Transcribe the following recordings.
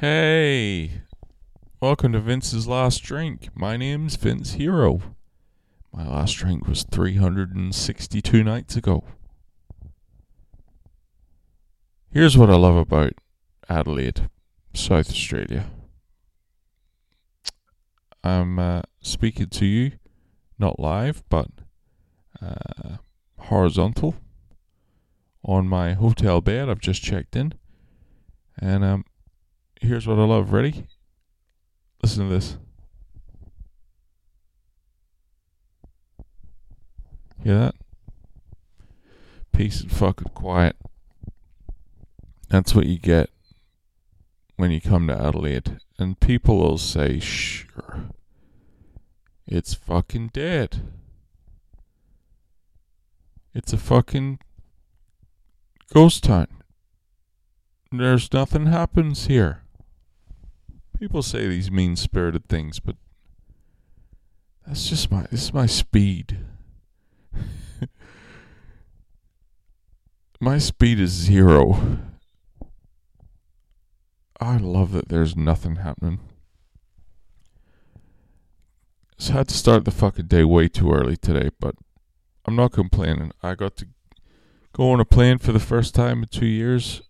Hey, welcome to Vince's Last Drink. My name's Vince Hero. My last drink was 362 nights ago. Here's what I love about Adelaide, South Australia. I'm uh, speaking to you, not live, but uh, horizontal on my hotel bed. I've just checked in. And um, here's what I love. Ready? Listen to this. Hear that? Peace and fucking quiet. That's what you get when you come to Adelaide. And people will say, sure, it's fucking dead. It's a fucking ghost town. There's nothing happens here. People say these mean spirited things, but that's just my this is my speed. my speed is zero. I love that there's nothing happening. Just had to start the fucking day way too early today, but I'm not complaining. I got to go on a plane for the first time in two years,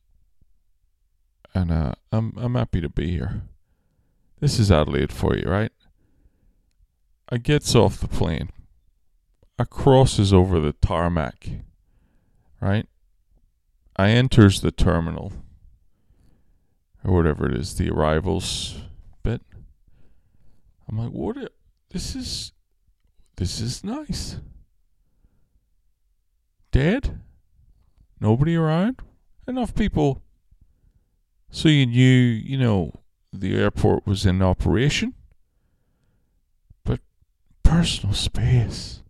and uh, I'm I'm happy to be here. This is Adelaide for you, right? I gets off the plane. I crosses over the tarmac, right? I enters the terminal or whatever it is, the arrivals bit. I'm like, what? A, this is this is nice. Dead? Nobody around? Enough people so you knew, you know, the airport was in operation. But personal space.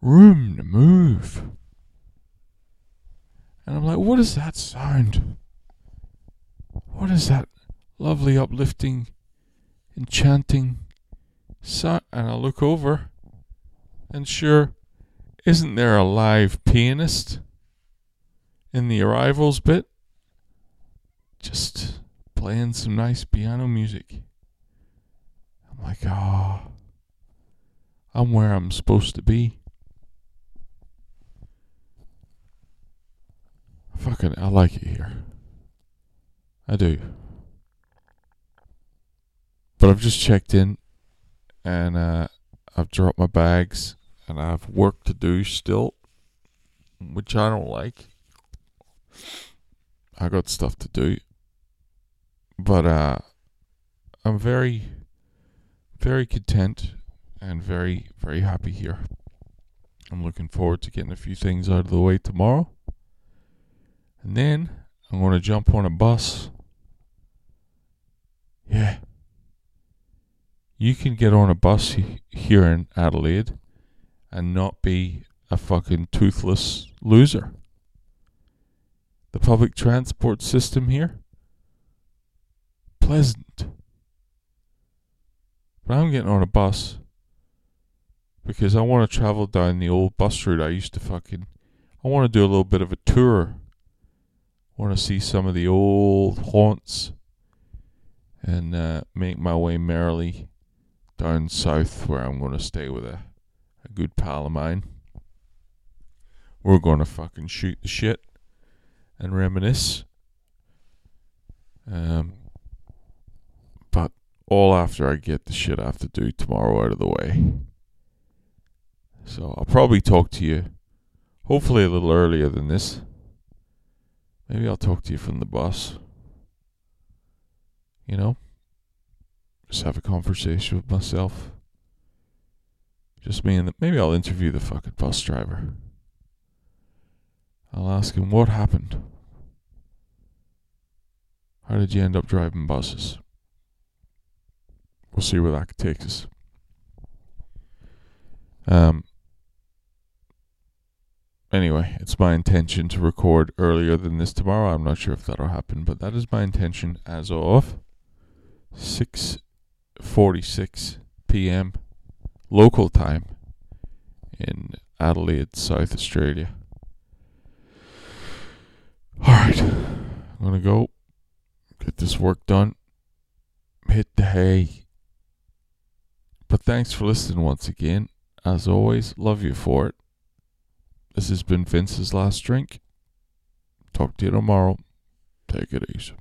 Room to move. And I'm like, what is that sound? What is that lovely, uplifting, enchanting sound? And I look over, and sure, isn't there a live pianist in the arrivals bit? Just playing some nice piano music. I'm like, oh, I'm where I'm supposed to be. Fucking, I like it here. I do. But I've just checked in and uh, I've dropped my bags and I have work to do still, which I don't like. I got stuff to do. But uh, I'm very, very content and very, very happy here. I'm looking forward to getting a few things out of the way tomorrow. And then I'm going to jump on a bus. Yeah. You can get on a bus here in Adelaide and not be a fucking toothless loser. The public transport system here, pleasant. But I'm getting on a bus because I want to travel down the old bus route I used to fucking. I want to do a little bit of a tour I want to see some of the old haunts and uh, make my way merrily down south where I'm going to stay with a, a good pal of mine. We're going to fucking shoot the shit and reminisce. Um, all after I get the shit I have to do tomorrow out of the way. So I'll probably talk to you hopefully a little earlier than this. Maybe I'll talk to you from the bus. You know? Just have a conversation with myself. Just me and the, maybe I'll interview the fucking bus driver. I'll ask him what happened. How did you end up driving buses? We'll see where that takes us. Um, Anyway, it's my intention to record earlier than this tomorrow. I'm not sure if that'll happen, but that is my intention as of 6:46 p.m. local time in Adelaide, South Australia. All right, I'm gonna go get get this work done. Hit the hay. Thanks for listening once again. As always, love you for it. This has been Vince's last drink. Talk to you tomorrow. Take it easy.